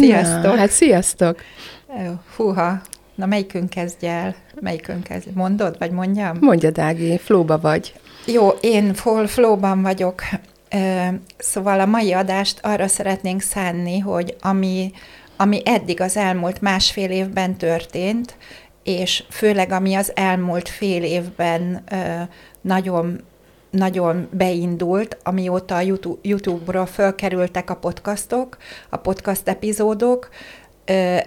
Sziasztok! Na, hát sziasztok! Húha, na melyikünk kezdje el? Melyikünk kezdje? Mondod, vagy mondjam? Mondja, Dági, flóba vagy. Jó, én full flow-ban vagyok. Szóval a mai adást arra szeretnénk szánni, hogy ami, ami eddig az elmúlt másfél évben történt, és főleg ami az elmúlt fél évben nagyon nagyon beindult, amióta a YouTube- YouTube-ra fölkerültek a podcastok, a podcast epizódok.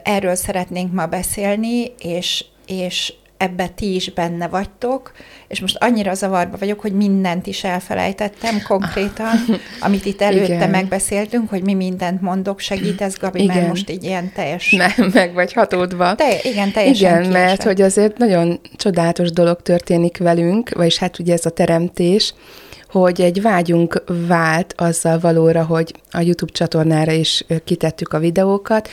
Erről szeretnénk ma beszélni, és, és ebbe ti is benne vagytok, és most annyira zavarba vagyok, hogy mindent is elfelejtettem konkrétan, amit itt előtte Igen. megbeszéltünk, hogy mi mindent mondok, segítesz, Gabi, mert Igen. most így ilyen teljes... Nem, meg vagy hatódva. Te, igen, teljesen Igen, mert kiesett. hogy azért nagyon csodálatos dolog történik velünk, vagyis hát ugye ez a teremtés, hogy egy vágyunk vált azzal valóra, hogy a YouTube csatornára is kitettük a videókat,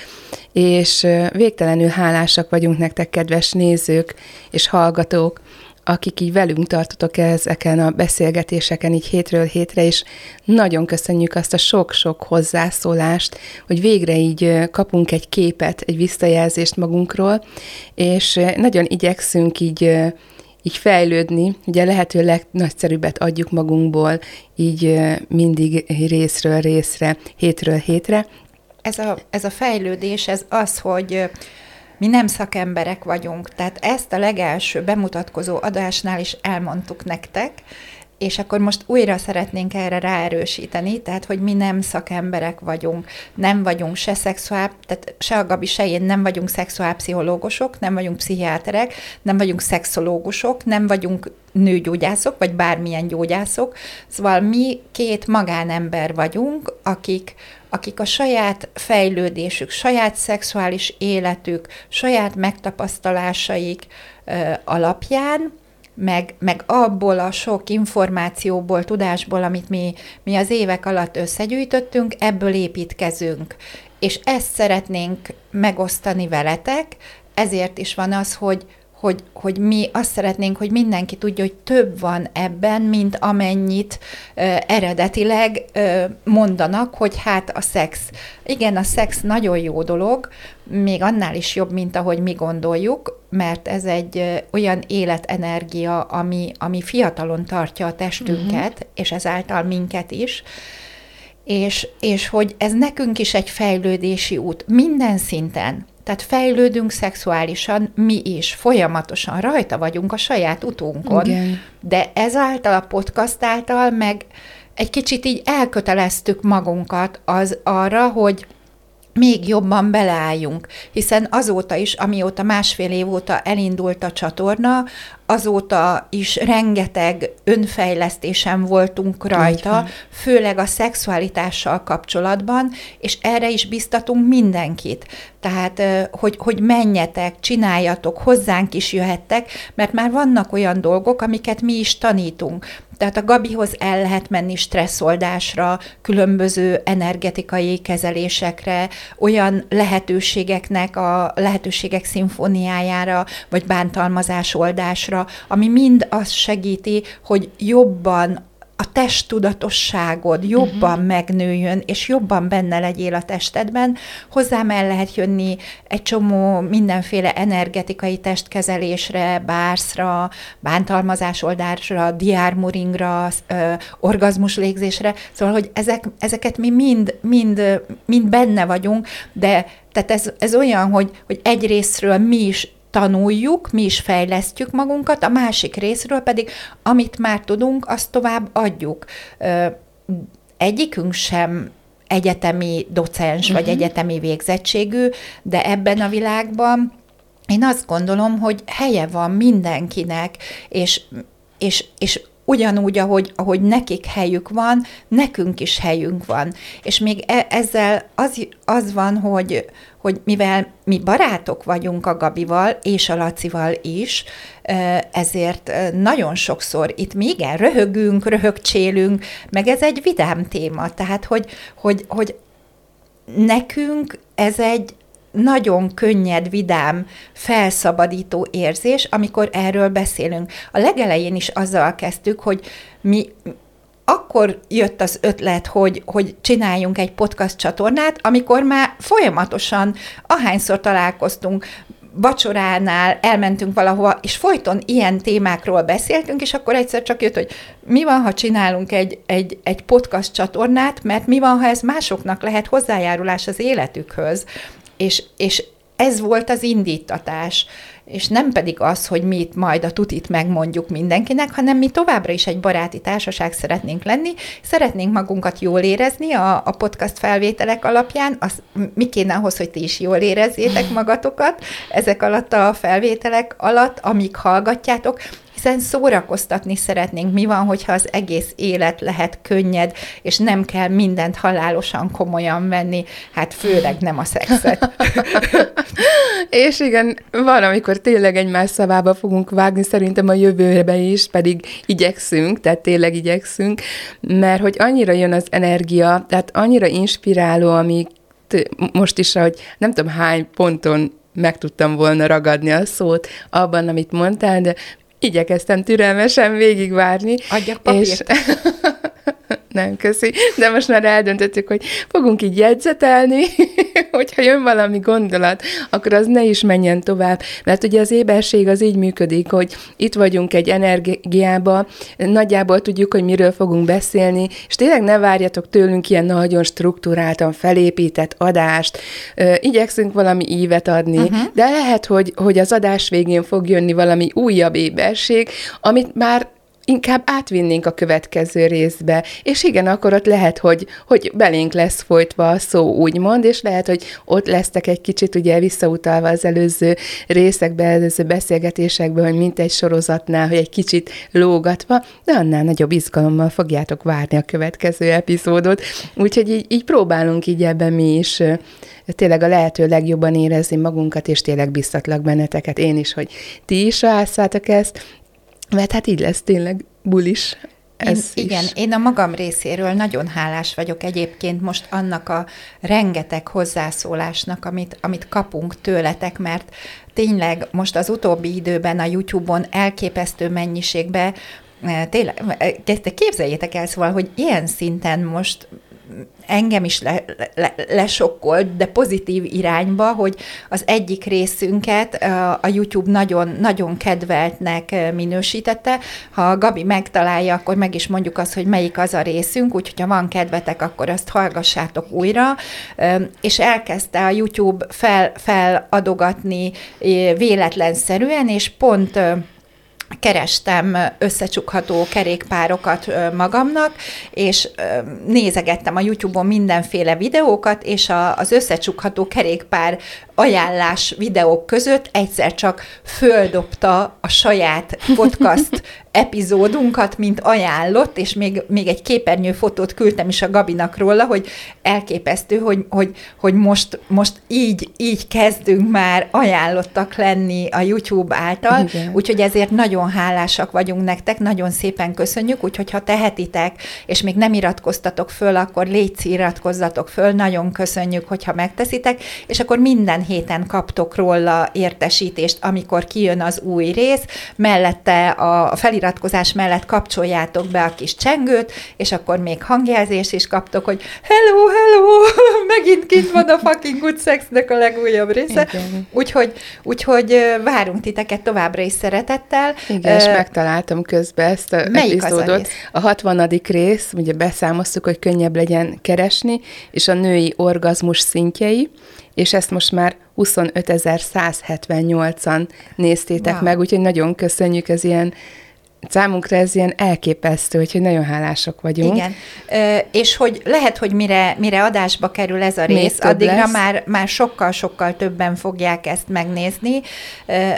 és végtelenül hálásak vagyunk nektek, kedves nézők és hallgatók, akik így velünk tartotok ezeken a beszélgetéseken így hétről hétre, és nagyon köszönjük azt a sok-sok hozzászólást, hogy végre így kapunk egy képet, egy visszajelzést magunkról, és nagyon igyekszünk így így fejlődni, ugye lehető legnagyszerűbbet adjuk magunkból, így mindig részről részre, hétről hétre. ez a, ez a fejlődés, ez az, hogy mi nem szakemberek vagyunk. Tehát ezt a legelső bemutatkozó adásnál is elmondtuk nektek, és akkor most újra szeretnénk erre ráerősíteni, tehát, hogy mi nem szakemberek vagyunk, nem vagyunk se szexuál, tehát se a Gabi, se én nem vagyunk szexuálpszichológusok, nem vagyunk pszichiáterek, nem vagyunk szexológusok, nem vagyunk nőgyógyászok, vagy bármilyen gyógyászok. Szóval mi két magánember vagyunk, akik, akik a saját fejlődésük, saját szexuális életük, saját megtapasztalásaik ö, alapján, meg, meg abból a sok információból, tudásból, amit mi, mi az évek alatt összegyűjtöttünk, ebből építkezünk. És ezt szeretnénk megosztani veletek, ezért is van az, hogy, hogy, hogy mi azt szeretnénk, hogy mindenki tudja, hogy több van ebben, mint amennyit ö, eredetileg ö, mondanak, hogy hát a szex. Igen, a szex nagyon jó dolog, még annál is jobb, mint ahogy mi gondoljuk, mert ez egy olyan életenergia, ami, ami fiatalon tartja a testünket, uh-huh. és ezáltal minket is, és, és hogy ez nekünk is egy fejlődési út, minden szinten. Tehát fejlődünk szexuálisan, mi is, folyamatosan rajta vagyunk a saját utunkon, Igen. de ezáltal a podcast által meg egy kicsit így elköteleztük magunkat az arra, hogy még jobban beleálljunk, hiszen azóta is, amióta másfél év óta elindult a csatorna, azóta is rengeteg önfejlesztésen voltunk rajta, főleg a szexualitással kapcsolatban, és erre is biztatunk mindenkit. Tehát, hogy, hogy menjetek, csináljatok, hozzánk is jöhettek, mert már vannak olyan dolgok, amiket mi is tanítunk. Tehát a Gabihoz el lehet menni stresszoldásra, különböző energetikai kezelésekre, olyan lehetőségeknek a lehetőségek szimfóniájára, vagy bántalmazás oldásra, ami mind azt segíti, hogy jobban a testtudatosságod jobban uh-huh. megnőjön, és jobban benne legyél a testedben. Hozzám el lehet jönni egy csomó mindenféle energetikai testkezelésre, bárszra, bántalmazás oldásra, diármuringra, orgazmus légzésre, szóval, hogy ezek, ezeket mi mind, mind, mind benne vagyunk, de tehát ez, ez olyan, hogy, hogy egy részről mi is tanuljuk, mi is fejlesztjük magunkat, a másik részről pedig, amit már tudunk, azt tovább adjuk. Egyikünk sem egyetemi docens, uh-huh. vagy egyetemi végzettségű, de ebben a világban én azt gondolom, hogy helye van mindenkinek, és, és, és ugyanúgy, ahogy, ahogy nekik helyük van, nekünk is helyünk van. És még e- ezzel az, az van, hogy, hogy mivel mi barátok vagyunk a Gabival és a Lacival is, ezért nagyon sokszor itt mi igen, röhögünk, röhögcsélünk, meg ez egy vidám téma, tehát hogy, hogy, hogy nekünk ez egy nagyon könnyed, vidám, felszabadító érzés, amikor erről beszélünk. A legelején is azzal kezdtük, hogy mi akkor jött az ötlet, hogy, hogy csináljunk egy podcast csatornát, amikor már folyamatosan, ahányszor találkoztunk, vacsoránál elmentünk valahova, és folyton ilyen témákról beszéltünk, és akkor egyszer csak jött, hogy mi van, ha csinálunk egy, egy, egy podcast csatornát, mert mi van, ha ez másoknak lehet hozzájárulás az életükhöz. És, és ez volt az indítatás, és nem pedig az, hogy mi itt majd a tutit megmondjuk mindenkinek, hanem mi továbbra is egy baráti társaság szeretnénk lenni, szeretnénk magunkat jól érezni a, a podcast felvételek alapján, az, mi kéne ahhoz, hogy ti is jól érezzétek magatokat ezek alatt a felvételek alatt, amíg hallgatjátok, hiszen szórakoztatni szeretnénk. Mi van, hogyha az egész élet lehet könnyed, és nem kell mindent halálosan komolyan venni, hát főleg nem a szexet. és igen, van, amikor tényleg egymás szavába fogunk vágni, szerintem a jövőbe is, pedig igyekszünk, tehát tényleg igyekszünk, mert hogy annyira jön az energia, tehát annyira inspiráló, amik most is, hogy nem tudom hány ponton meg tudtam volna ragadni a szót abban, amit mondtál, de igyekeztem türelmesen végigvárni. Adjak papírt. És... Nem, köszi. De most már eldöntöttük, hogy fogunk így jegyzetelni, hogyha jön valami gondolat, akkor az ne is menjen tovább. Mert ugye az éberség az így működik, hogy itt vagyunk egy energiába, nagyjából tudjuk, hogy miről fogunk beszélni, és tényleg ne várjatok tőlünk ilyen nagyon struktúráltan felépített adást. Igyekszünk valami ívet adni, uh-huh. de lehet, hogy, hogy az adás végén fog jönni valami újabb éberség, amit már inkább átvinnénk a következő részbe. És igen, akkor ott lehet, hogy, hogy belénk lesz folytva a szó, úgymond, és lehet, hogy ott lesztek egy kicsit ugye visszautalva az előző részekbe, előző beszélgetésekbe, hogy mint egy sorozatnál, hogy egy kicsit lógatva, de annál nagyobb izgalommal fogjátok várni a következő epizódot. Úgyhogy így, így próbálunk így ebben mi is tényleg a lehető legjobban érezni magunkat, és tényleg biztatlak benneteket, én is, hogy ti is rászálltak ezt, mert hát így lesz tényleg bulis. Ez én, igen, én a magam részéről nagyon hálás vagyok egyébként most annak a rengeteg hozzászólásnak, amit, amit kapunk tőletek, mert tényleg most az utóbbi időben a YouTube-on elképesztő mennyiségbe eh, tényleg, eh, képzeljétek el szóval, hogy ilyen szinten most engem is le, le, lesokkolt, de pozitív irányba, hogy az egyik részünket a YouTube nagyon, nagyon kedveltnek minősítette. Ha Gabi megtalálja, akkor meg is mondjuk azt, hogy melyik az a részünk, úgyhogy ha van kedvetek, akkor azt hallgassátok újra. És elkezdte a YouTube fel, feladogatni véletlenszerűen, és pont kerestem összecsukható kerékpárokat magamnak, és nézegettem a YouTube-on mindenféle videókat, és a, az összecsukható kerékpár ajánlás videók között egyszer csak földobta a saját podcast epizódunkat, mint ajánlott, és még, még egy képernyő fotót küldtem is a Gabinak róla, hogy elképesztő, hogy, hogy, hogy most, most így, így kezdünk már ajánlottak lenni a YouTube által, Igen. úgyhogy ezért nagyon hálásak vagyunk nektek, nagyon szépen köszönjük, úgyhogy ha tehetitek, és még nem iratkoztatok föl, akkor légy iratkozzatok föl, nagyon köszönjük, hogyha megteszitek, és akkor minden héten kaptok róla értesítést, amikor kijön az új rész, mellette a feliratkozás mellett kapcsoljátok be a kis csengőt, és akkor még hangjelzést is kaptok, hogy hello, hello, megint kint van a fucking good sexnek a legújabb része. Úgyhogy, úgyhogy várunk titeket továbbra is szeretettel. Igen, és uh, megtaláltam közben ezt a epizódot. A, a 60. rész, ugye beszámoztuk, hogy könnyebb legyen keresni, és a női orgazmus szintjei, és ezt most már 25.178-an néztétek wow. meg, úgyhogy nagyon köszönjük, ez ilyen számunkra ez ilyen elképesztő, hogy nagyon hálások vagyunk. Igen, Ö, és hogy lehet, hogy mire, mire adásba kerül ez a rész, addigra lesz. már, már sokkal-sokkal többen fogják ezt megnézni. Ö,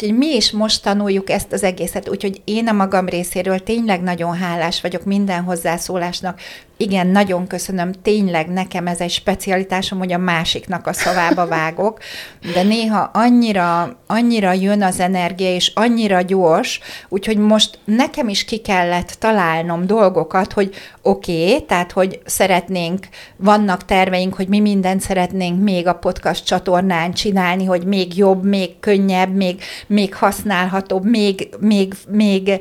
Úgyhogy mi is most tanuljuk ezt az egészet, úgyhogy én a magam részéről tényleg nagyon hálás vagyok minden hozzászólásnak, igen, nagyon köszönöm, tényleg nekem ez egy specialitásom, hogy a másiknak a szavába vágok, de néha annyira, annyira jön az energia, és annyira gyors, úgyhogy most nekem is ki kellett találnom dolgokat, hogy oké, okay, tehát hogy szeretnénk, vannak terveink, hogy mi mindent szeretnénk még a podcast csatornán csinálni, hogy még jobb, még könnyebb, még, még használhatóbb, még, még, még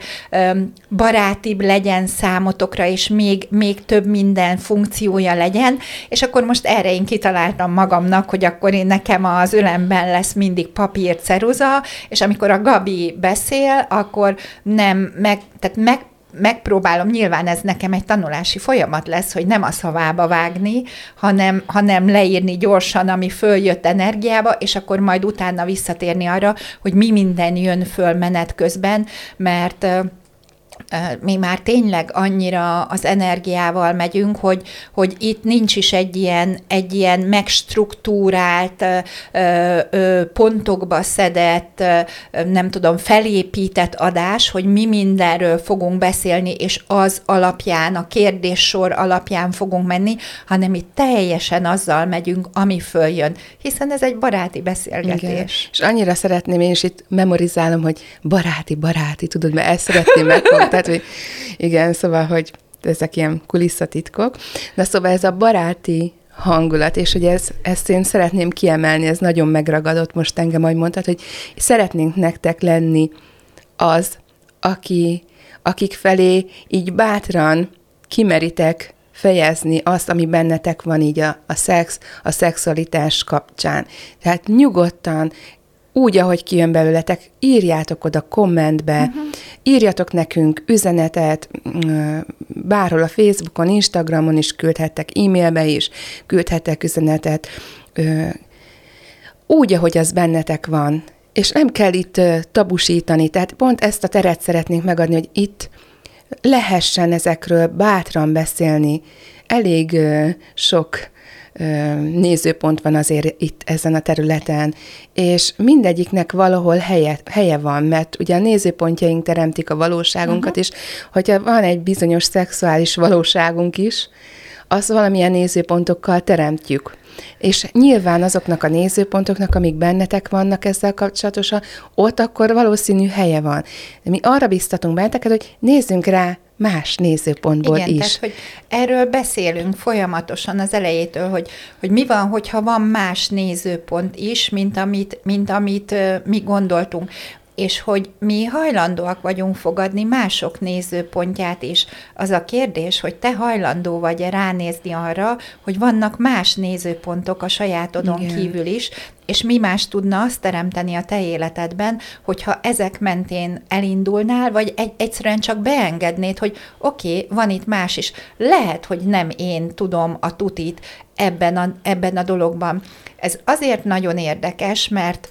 barátibb legyen számotokra, és még, még több minden funkciója legyen, és akkor most erre én kitaláltam magamnak, hogy akkor én nekem az ölemben lesz mindig papír, ceruza, és amikor a Gabi beszél, akkor nem meg, tehát meg megpróbálom, nyilván ez nekem egy tanulási folyamat lesz, hogy nem a szavába vágni, hanem, hanem leírni gyorsan, ami följött energiába, és akkor majd utána visszatérni arra, hogy mi minden jön föl menet közben, mert mi már tényleg annyira az energiával megyünk, hogy, hogy itt nincs is egy ilyen, egy ilyen megstruktúrált, pontokba szedett, nem tudom, felépített adás, hogy mi mindenről fogunk beszélni, és az alapján, a kérdéssor alapján fogunk menni, hanem itt teljesen azzal megyünk, ami följön, hiszen ez egy baráti beszélgetés. Igen. És annyira szeretném, én is itt memorizálom, hogy baráti, baráti, tudod, mert ezt szeretném megfogni, tehát, hogy igen, szóval, hogy ezek ilyen kulisszatitkok. De szóval ez a baráti hangulat, és hogy ez, ezt én szeretném kiemelni, ez nagyon megragadott most engem, ahogy mondtad, hogy szeretnénk nektek lenni az, aki, akik felé így bátran kimeritek fejezni azt, ami bennetek van így a, a szex, a szexualitás kapcsán. Tehát nyugodtan, úgy, ahogy kijön belőletek, írjátok oda kommentbe, uh-huh. Írjatok nekünk üzenetet, mm, bárhol a Facebookon, Instagramon is küldhettek, e-mailbe is küldhettek üzenetet, úgy, ahogy az bennetek van. És nem kell itt tabusítani, tehát pont ezt a teret szeretnénk megadni, hogy itt lehessen ezekről bátran beszélni. Elég sok nézőpont van azért itt ezen a területen, és mindegyiknek valahol helye, helye van, mert ugye a nézőpontjaink teremtik a valóságunkat, uh-huh. és hogyha van egy bizonyos szexuális valóságunk is, azt valamilyen nézőpontokkal teremtjük. És nyilván azoknak a nézőpontoknak, amik bennetek vannak ezzel kapcsolatosan, ott akkor valószínű helye van. De mi arra biztatunk benneteket, hogy nézzünk rá más nézőpontból Igen, is. Tehát, hogy erről beszélünk folyamatosan az elejétől, hogy, hogy mi van, hogyha van más nézőpont is, mint amit, mint amit mi gondoltunk és hogy mi hajlandóak vagyunk fogadni mások nézőpontját is. Az a kérdés, hogy te hajlandó vagy-e ránézni arra, hogy vannak más nézőpontok a sajátodon Igen. kívül is, és mi más tudna azt teremteni a te életedben, hogyha ezek mentén elindulnál, vagy egy, egyszerűen csak beengednéd, hogy oké, okay, van itt más is. Lehet, hogy nem én tudom a tutit ebben a, ebben a dologban. Ez azért nagyon érdekes, mert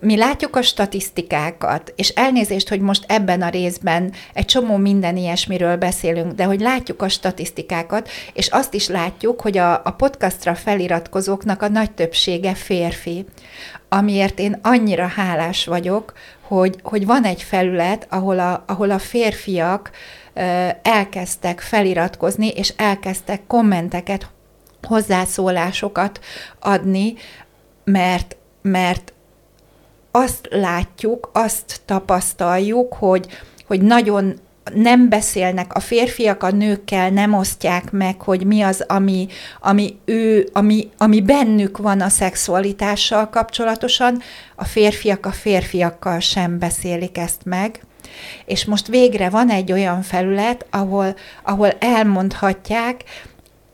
mi látjuk a statisztikákat, és elnézést, hogy most ebben a részben egy csomó minden ilyesmiről beszélünk, de hogy látjuk a statisztikákat, és azt is látjuk, hogy a, a podcastra feliratkozóknak a nagy többsége férfi, amiért én annyira hálás vagyok, hogy, hogy van egy felület, ahol a, ahol a férfiak elkezdtek feliratkozni, és elkezdtek kommenteket, hozzászólásokat adni, mert, mert azt látjuk, azt tapasztaljuk, hogy, hogy nagyon nem beszélnek a férfiak a nőkkel, nem osztják meg, hogy mi az, ami, ami ő, ami, ami bennük van a szexualitással kapcsolatosan, a férfiak a férfiakkal sem beszélik ezt meg. És most végre van egy olyan felület, ahol, ahol elmondhatják,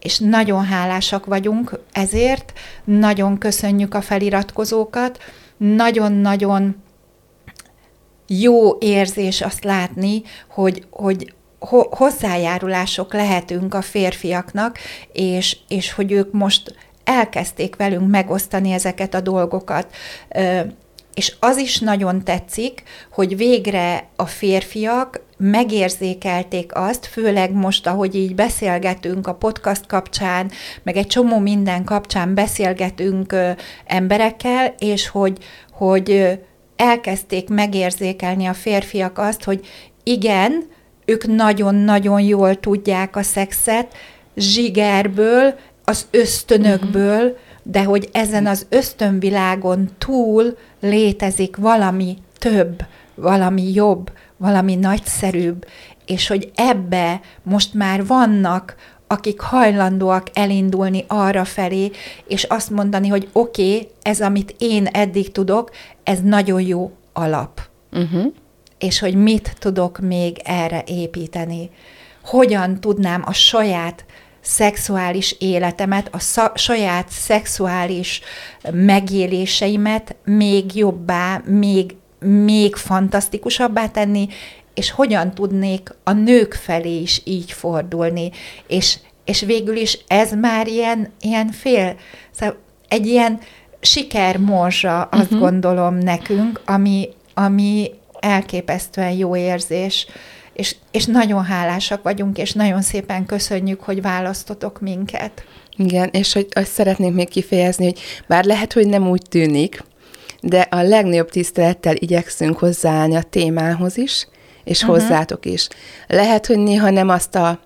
és nagyon hálásak vagyunk ezért, nagyon köszönjük a feliratkozókat, nagyon-nagyon jó érzés azt látni, hogy, hogy hozzájárulások lehetünk a férfiaknak, és, és hogy ők most elkezdték velünk megosztani ezeket a dolgokat. És az is nagyon tetszik, hogy végre a férfiak megérzékelték azt, főleg most, ahogy így beszélgetünk a podcast kapcsán, meg egy csomó minden kapcsán beszélgetünk ö, emberekkel, és hogy, hogy ö, elkezdték megérzékelni a férfiak azt, hogy igen, ők nagyon-nagyon jól tudják a szexet, zsigerből, az ösztönökből, uh-huh. De hogy ezen az ösztönvilágon túl létezik valami több, valami jobb, valami nagyszerűbb, és hogy ebbe most már vannak akik hajlandóak elindulni arra felé, és azt mondani, hogy oké, okay, ez, amit én eddig tudok, ez nagyon jó alap. Uh-huh. És hogy mit tudok még erre építeni. Hogyan tudnám a saját szexuális életemet, a sza- saját szexuális megéléseimet még jobbá, még, még fantasztikusabbá tenni, és hogyan tudnék a nők felé is így fordulni, és, és végül is ez már ilyen, ilyen fél, szóval egy ilyen sikermorzsa, azt uh-huh. gondolom nekünk, ami, ami elképesztően jó érzés, és, és nagyon hálásak vagyunk, és nagyon szépen köszönjük, hogy választotok minket. Igen, és hogy azt szeretnénk még kifejezni, hogy bár lehet, hogy nem úgy tűnik, de a legnagyobb tisztelettel igyekszünk hozzáállni a témához is, és uh-huh. hozzátok is. Lehet, hogy néha nem azt a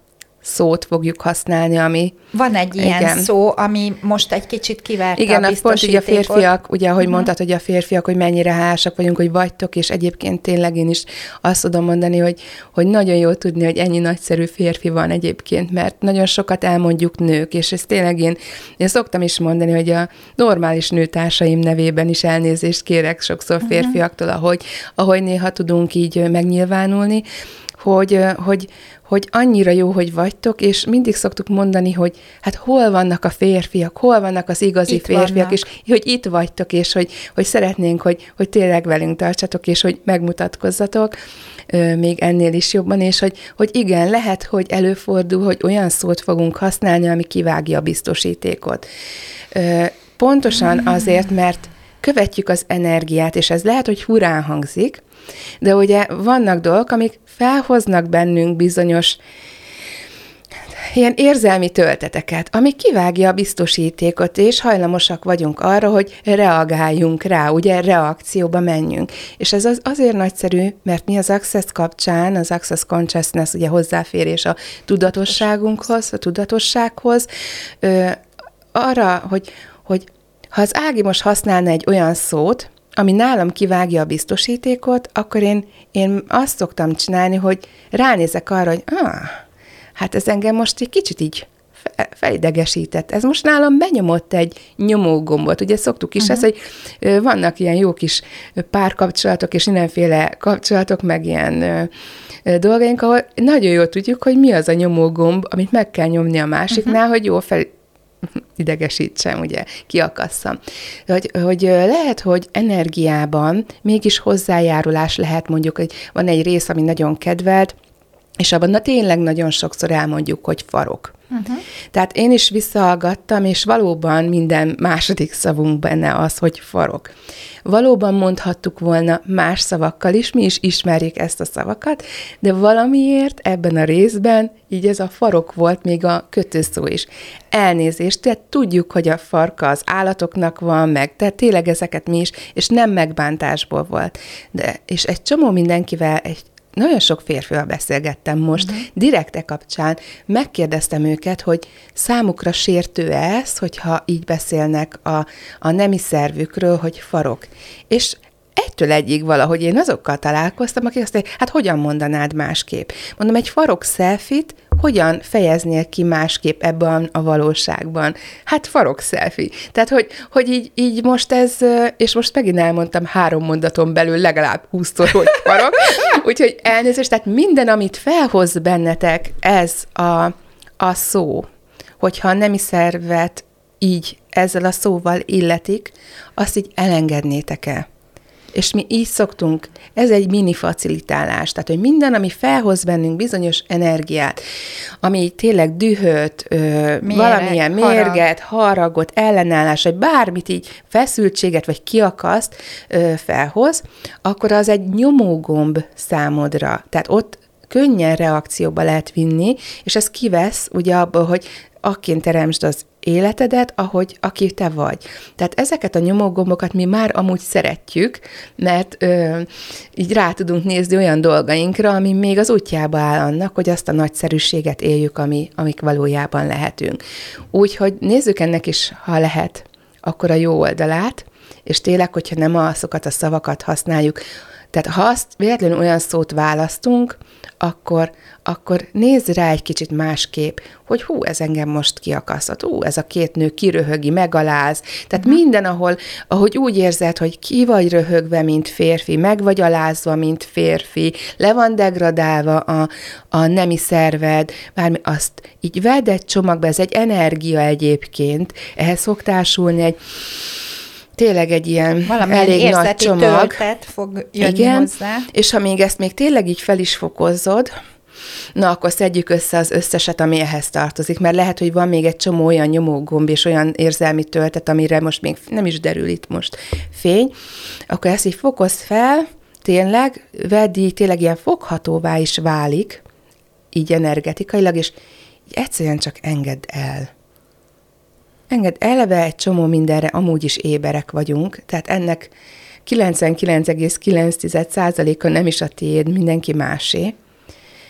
szót fogjuk használni, ami... Van egy ilyen igen. szó, ami most egy kicsit kiverte Igen, a pont így a férfiak, ugye, ahogy uh-huh. mondtad, hogy a férfiak, hogy mennyire hálásak vagyunk, hogy vagytok, és egyébként tényleg én is azt tudom mondani, hogy, hogy nagyon jó tudni, hogy ennyi nagyszerű férfi van egyébként, mert nagyon sokat elmondjuk nők, és ez tényleg én, én szoktam is mondani, hogy a normális nőtársaim nevében is elnézést kérek sokszor mhm. férfiaktól, ahogy, ahogy néha tudunk így megnyilvánulni, hogy, hogy, hogy annyira jó, hogy vagytok, és mindig szoktuk mondani, hogy hát hol vannak a férfiak, hol vannak az igazi itt férfiak, vannak. és hogy itt vagytok, és hogy, hogy szeretnénk, hogy, hogy tényleg velünk tartsatok, és hogy megmutatkozzatok még ennél is jobban, és hogy, hogy igen, lehet, hogy előfordul, hogy olyan szót fogunk használni, ami kivágja a biztosítékot. Pontosan mm. azért, mert követjük az energiát, és ez lehet, hogy hurán hangzik, de ugye vannak dolgok, amik felhoznak bennünk bizonyos ilyen érzelmi tölteteket, ami kivágja a biztosítékot, és hajlamosak vagyunk arra, hogy reagáljunk rá, ugye reakcióba menjünk. És ez az azért nagyszerű, mert mi az Access kapcsán, az Access Consciousness, ugye hozzáférés a tudatosságunkhoz, a tudatossághoz, ö, arra, hogy, hogy ha az Ági most használna egy olyan szót, ami nálam kivágja a biztosítékot, akkor én, én azt szoktam csinálni, hogy ránézek arra, hogy ah, hát ez engem most egy kicsit így felidegesített. Ez most nálam benyomott egy nyomógombot. Ugye szoktuk is uh-huh. ezt, hogy vannak ilyen jó kis párkapcsolatok, és mindenféle kapcsolatok, meg ilyen dolgaink, ahol nagyon jól tudjuk, hogy mi az a nyomógomb, amit meg kell nyomni a másiknál, uh-huh. hogy jól fel, idegesítsem, ugye, kiakasszam. Hogy, hogy lehet, hogy energiában mégis hozzájárulás lehet, mondjuk, hogy van egy rész, ami nagyon kedvelt, és abban na, tényleg nagyon sokszor elmondjuk, hogy farok. Uh-huh. Tehát én is visszahallgattam, és valóban minden második szavunk benne az, hogy farok. Valóban mondhattuk volna más szavakkal is, mi is ismerjük ezt a szavakat, de valamiért ebben a részben így ez a farok volt még a kötőszó is. Elnézést, tehát tudjuk, hogy a farka az állatoknak van, meg tehát tényleg ezeket mi is, és nem megbántásból volt. De, és egy csomó mindenkivel egy nagyon sok férfival beszélgettem most, uh-huh. direkte kapcsán, megkérdeztem őket, hogy számukra sértő ez, hogyha így beszélnek a, a nemi szervükről, hogy farok. És egytől egyig valahogy én azokkal találkoztam, akik azt mondják, hát hogyan mondanád másképp? Mondom, egy farok szelfit hogyan fejeznél ki másképp ebben a valóságban? Hát farok szelfi. Tehát, hogy, hogy így, így most ez, és most megint elmondtam három mondaton belül legalább húszszor, hogy farok. Úgyhogy elnézést, tehát minden, amit felhoz bennetek, ez a, a szó, hogyha a nemi szervet így ezzel a szóval illetik, azt így elengednétek el. És mi így szoktunk, ez egy mini facilitálás, tehát hogy minden, ami felhoz bennünk bizonyos energiát, ami tényleg dühöt, ö, Méreg, valamilyen mérget, harag. haragot, ellenállás, vagy bármit így feszültséget, vagy kiakaszt ö, felhoz, akkor az egy nyomógomb számodra. Tehát ott könnyen reakcióba lehet vinni, és ez kivesz ugye abból, hogy akként teremtsd az életedet, ahogy aki te vagy. Tehát ezeket a nyomógombokat mi már amúgy szeretjük, mert ö, így rá tudunk nézni olyan dolgainkra, ami még az útjába áll annak, hogy azt a nagyszerűséget éljük, ami, amik valójában lehetünk. Úgyhogy nézzük ennek is, ha lehet, akkor a jó oldalát, és tényleg, hogyha nem azokat a szavakat használjuk, tehát ha azt véletlenül olyan szót választunk, akkor, akkor nézz rá egy kicsit másképp, hogy hú, ez engem most kiakasztott, hú, ez a két nő kiröhögi, megaláz. Tehát uh-huh. minden, ahol, ahogy úgy érzed, hogy ki vagy röhögve, mint férfi, meg vagy alázva, mint férfi, le van degradálva a, a nemi szerved, bármi, azt így vedd egy csomagba, ez egy energia egyébként, ehhez szoktársulni egy tényleg egy ilyen Valami elég nagy csomag. fog jönni Igen, hozzá. és ha még ezt még tényleg így fel is fokozod, na akkor szedjük össze az összeset, ami ehhez tartozik, mert lehet, hogy van még egy csomó olyan nyomógomb és olyan érzelmi töltet, amire most még nem is derül itt most fény, akkor ezt így fokozd fel, tényleg, vedd így, tényleg ilyen foghatóvá is válik, így energetikailag, és így egyszerűen csak engedd el. Enged eleve egy csomó mindenre amúgy is éberek vagyunk, tehát ennek 99,9%-a nem is a tiéd, mindenki másé.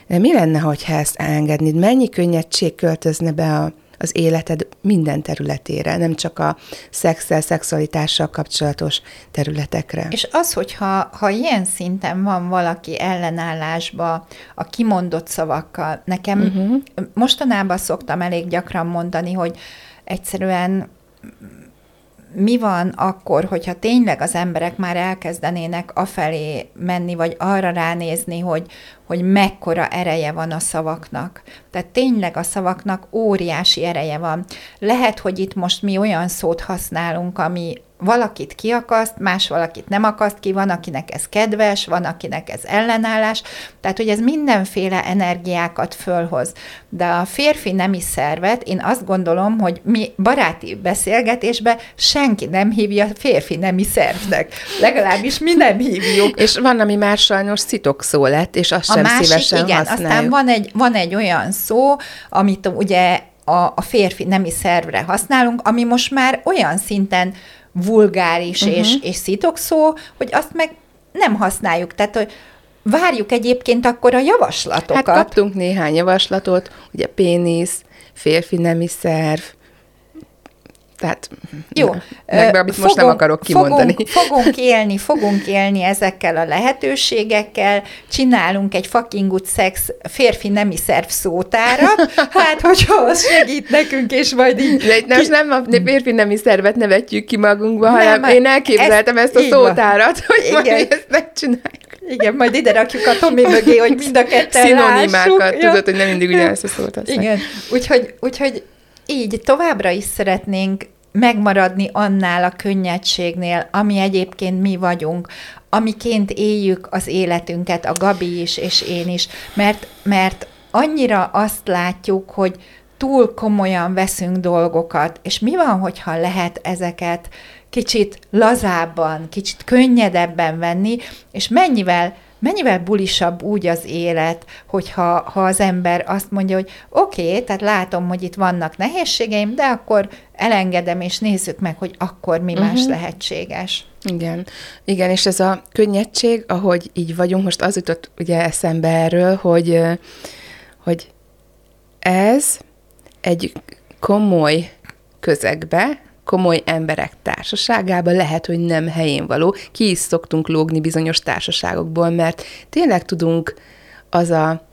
De mi lenne, ha ezt elengednéd? Mennyi könnyedség költözne be a, az életed minden területére, nem csak a szexel, szexualitással kapcsolatos területekre. És az, hogyha ha ilyen szinten van valaki ellenállásba a kimondott szavakkal, nekem uh-huh. mostanában szoktam elég gyakran mondani, hogy egyszerűen mi van akkor, hogyha tényleg az emberek már elkezdenének afelé menni, vagy arra ránézni, hogy, hogy mekkora ereje van a szavaknak. Tehát tényleg a szavaknak óriási ereje van. Lehet, hogy itt most mi olyan szót használunk, ami valakit kiakaszt, más valakit nem akaszt ki, van, akinek ez kedves, van, akinek ez ellenállás, tehát hogy ez mindenféle energiákat fölhoz. De a férfi nemi szervet, én azt gondolom, hogy mi baráti beszélgetésbe senki nem hívja férfi nemi szervnek. Legalábbis mi nem hívjuk. És van, ami már sajnos szitok szó lett, és azt a sem másik, szívesen igen, használjuk. aztán van egy, van egy olyan szó, amit ugye a, a férfi nemi szervre használunk, ami most már olyan szinten vulgáris uh-huh. és, és szó, hogy azt meg nem használjuk. Tehát, hogy várjuk egyébként akkor a javaslatokat. Hát kaptunk néhány javaslatot, ugye pénisz, férfi nemi szerv, tehát, Jó. Meg, amit fogunk, most nem akarok kimondani. Fogunk, fogunk élni, fogunk élni ezekkel a lehetőségekkel, csinálunk egy fucking good sex férfi nemi szerv szótárat, hát hogyha az segít nekünk, és majd így... De itt most nem a férfi nemi szervet nevetjük ki magunkba, nem, hanem én elképzeltem ezt, ezt a szótárat, van. hogy Igen. majd ezt megcsináljuk. Igen, majd ide rakjuk a Tomi mögé, hogy mind a ketten Szinonimákat, lássuk. tudod, hogy nem mindig ugyanazt a szót használ. Igen, úgyhogy, úgyhogy így továbbra is szeretnénk megmaradni annál a könnyedségnél, ami egyébként mi vagyunk, amiként éljük az életünket, a Gabi is, és én is, mert, mert annyira azt látjuk, hogy túl komolyan veszünk dolgokat, és mi van, hogyha lehet ezeket kicsit lazábban, kicsit könnyedebben venni, és mennyivel mennyivel bulisabb úgy az élet, hogyha ha az ember azt mondja, hogy oké, okay, tehát látom, hogy itt vannak nehézségeim, de akkor elengedem, és nézzük meg, hogy akkor mi uh-huh. más mhm. lehetséges. Igen, igen, és ez a könnyedség, ahogy így vagyunk, most az jutott ugye eszembe erről, hogy, hogy ez egy komoly közegbe, komoly emberek társaságában lehet, hogy nem helyén való. Ki is szoktunk lógni bizonyos társaságokból, mert tényleg tudunk az a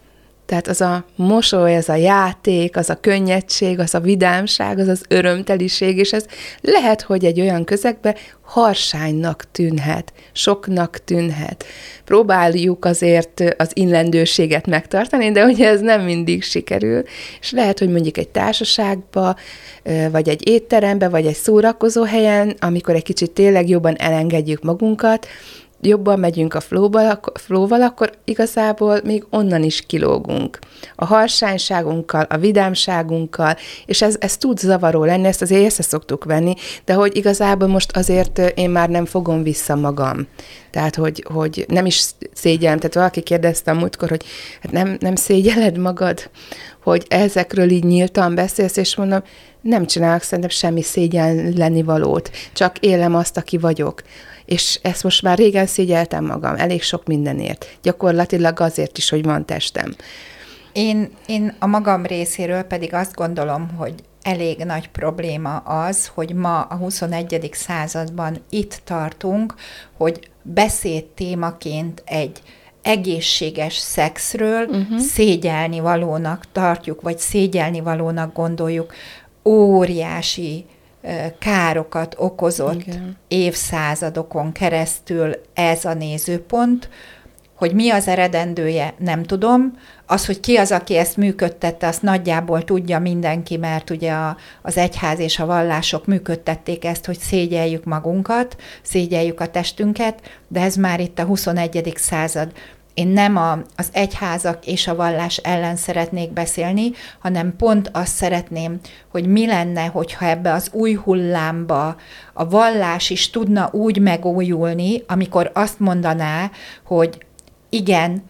tehát az a mosoly, az a játék, az a könnyedség, az a vidámság, az az örömteliség, és ez lehet, hogy egy olyan közegbe harsánynak tűnhet, soknak tűnhet. Próbáljuk azért az illendőséget megtartani, de ugye ez nem mindig sikerül, és lehet, hogy mondjuk egy társaságba, vagy egy étterembe, vagy egy szórakozó helyen, amikor egy kicsit tényleg jobban elengedjük magunkat, jobban megyünk a flóval, flóval, akkor igazából még onnan is kilógunk. A harsányságunkkal, a vidámságunkkal, és ez, ez tud zavaró lenni, ezt azért észre szoktuk venni, de hogy igazából most azért én már nem fogom vissza magam. Tehát, hogy, hogy nem is szégyellem. Tehát valaki kérdezte a múltkor, hogy hát nem, nem szégyeled magad, hogy ezekről így nyíltan beszélsz, és mondom, nem csinálok szerintem semmi szégyen lenni valót, csak élem azt, aki vagyok. És ezt most már régen szégyeltem magam, elég sok mindenért. Gyakorlatilag azért is, hogy van testem. Én, én a magam részéről pedig azt gondolom, hogy elég nagy probléma az, hogy ma a 21. században itt tartunk, hogy beszéd témaként egy egészséges szexről uh-huh. szégyelni valónak tartjuk, vagy szégyelni valónak gondoljuk, óriási károkat okozott Igen. évszázadokon keresztül ez a nézőpont, hogy mi az eredendője, nem tudom. Az, hogy ki az, aki ezt működtette, azt nagyjából tudja mindenki, mert ugye a, az egyház és a vallások működtették ezt, hogy szégyeljük magunkat, szégyeljük a testünket, de ez már itt a 21. század én nem a, az egyházak és a vallás ellen szeretnék beszélni, hanem pont azt szeretném, hogy mi lenne, hogyha ebbe az új hullámba a vallás is tudna úgy megújulni, amikor azt mondaná, hogy igen,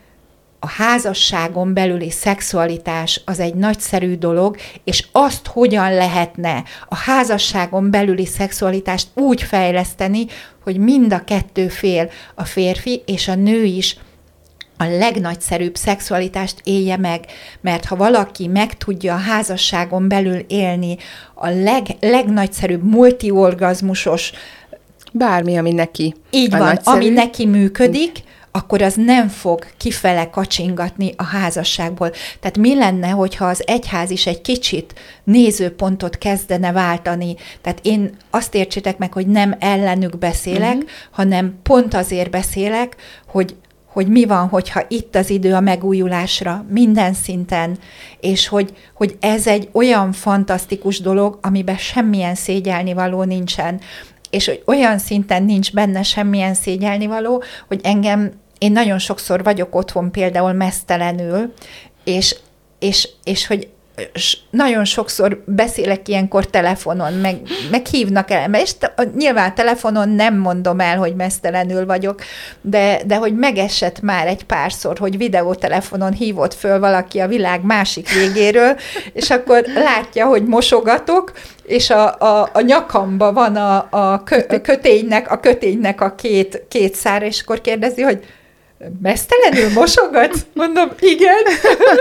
a házasságon belüli szexualitás az egy nagyszerű dolog, és azt hogyan lehetne a házasságon belüli szexualitást úgy fejleszteni, hogy mind a kettő fél, a férfi és a nő is a legnagyszerűbb szexualitást élje meg, mert ha valaki meg tudja a házasságon belül élni a leg, legnagyszerűbb multiorgazmusos Bármi, ami neki. Így van, nagyszerű. ami neki működik, akkor az nem fog kifele kacsingatni a házasságból. Tehát mi lenne, hogyha az egyház is egy kicsit nézőpontot kezdene váltani? Tehát én azt értsétek meg, hogy nem ellenük beszélek, uh-huh. hanem pont azért beszélek, hogy hogy mi van, hogyha itt az idő a megújulásra minden szinten, és hogy, hogy ez egy olyan fantasztikus dolog, amiben semmilyen szégyelni való nincsen, és hogy olyan szinten nincs benne semmilyen szégyelni való, hogy engem, én nagyon sokszor vagyok otthon például mesztelenül, és, és, és hogy nagyon sokszor beszélek ilyenkor telefonon, meg, meg hívnak el, és nyilván telefonon nem mondom el, hogy mesztelenül vagyok, de, de hogy megesett már egy párszor, hogy videótelefonon hívott föl valaki a világ másik végéről, és akkor látja, hogy mosogatok, és a, a, a nyakamba van a, a köténynek, a köténynek a két, két szára, és akkor kérdezi, hogy mesztelenül mosogat? Mondom, igen.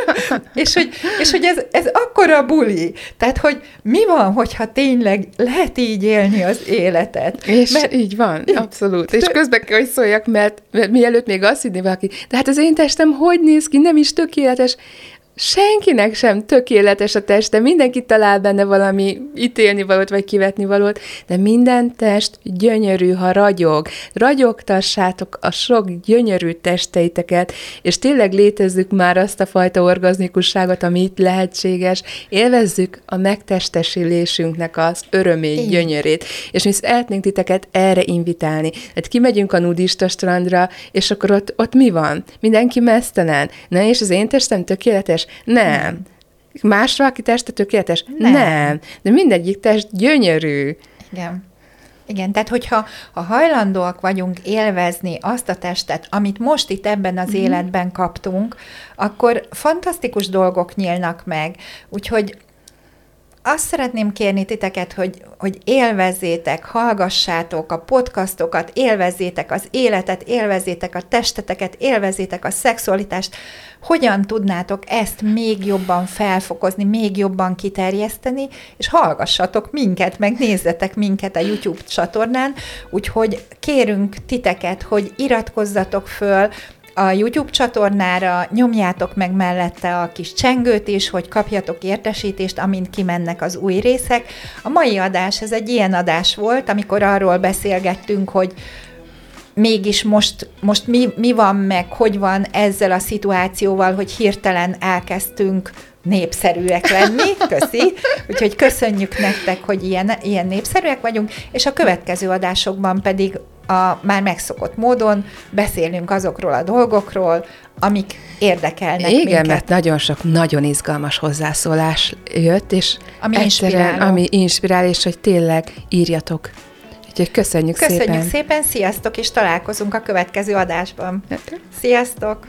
és, hogy, és hogy ez, ez akkora buli. Tehát, hogy mi van, hogyha tényleg lehet így élni az életet? És mert, így van, abszolút. És közben kell, hogy szóljak, mert, mert mielőtt még azt hinni valaki, de hát az én testem hogy néz ki, nem is tökéletes senkinek sem tökéletes a teste, mindenki talál benne valami ítélni valót, vagy kivetni valót, de minden test gyönyörű, ha ragyog. Ragyogtassátok a sok gyönyörű testeiteket, és tényleg létezzük már azt a fajta orgazmikusságot, ami itt lehetséges, élvezzük a megtestesülésünknek az örömét, gyönyörét, és mi szeretnénk titeket erre invitálni. Hát kimegyünk a nudista strandra, és akkor ott, ott mi van? Mindenki mesztelen. Na, és az én testem tökéletes? Nem. Más valaki teste tökéletes? Nem. Nem. De mindegyik test gyönyörű. Igen. Igen, tehát hogyha ha hajlandóak vagyunk élvezni azt a testet, amit most itt ebben az mm. életben kaptunk, akkor fantasztikus dolgok nyílnak meg. Úgyhogy azt szeretném kérni titeket, hogy, hogy élvezzétek, hallgassátok a podcastokat, élvezzétek az életet, élvezzétek a testeteket, élvezzétek a szexualitást, hogyan tudnátok ezt még jobban felfokozni, még jobban kiterjeszteni, és hallgassatok minket, meg nézzetek minket a YouTube csatornán, úgyhogy kérünk titeket, hogy iratkozzatok föl, a YouTube csatornára, nyomjátok meg mellette a kis csengőt is, hogy kapjatok értesítést, amint kimennek az új részek. A mai adás, ez egy ilyen adás volt, amikor arról beszélgettünk, hogy mégis most, most mi, mi van meg, hogy van ezzel a szituációval, hogy hirtelen elkezdtünk népszerűek lenni, köszi. Úgyhogy köszönjük nektek, hogy ilyen, ilyen népszerűek vagyunk, és a következő adásokban pedig a már megszokott módon beszélünk azokról a dolgokról, amik érdekelnek Igen, minket. mert nagyon sok nagyon izgalmas hozzászólás jött, és ami inspirál, ami inspirál, és hogy tényleg írjatok Úgyhogy köszönjük, köszönjük szépen. Köszönjük szépen, sziasztok, és találkozunk a következő adásban. Sziasztok!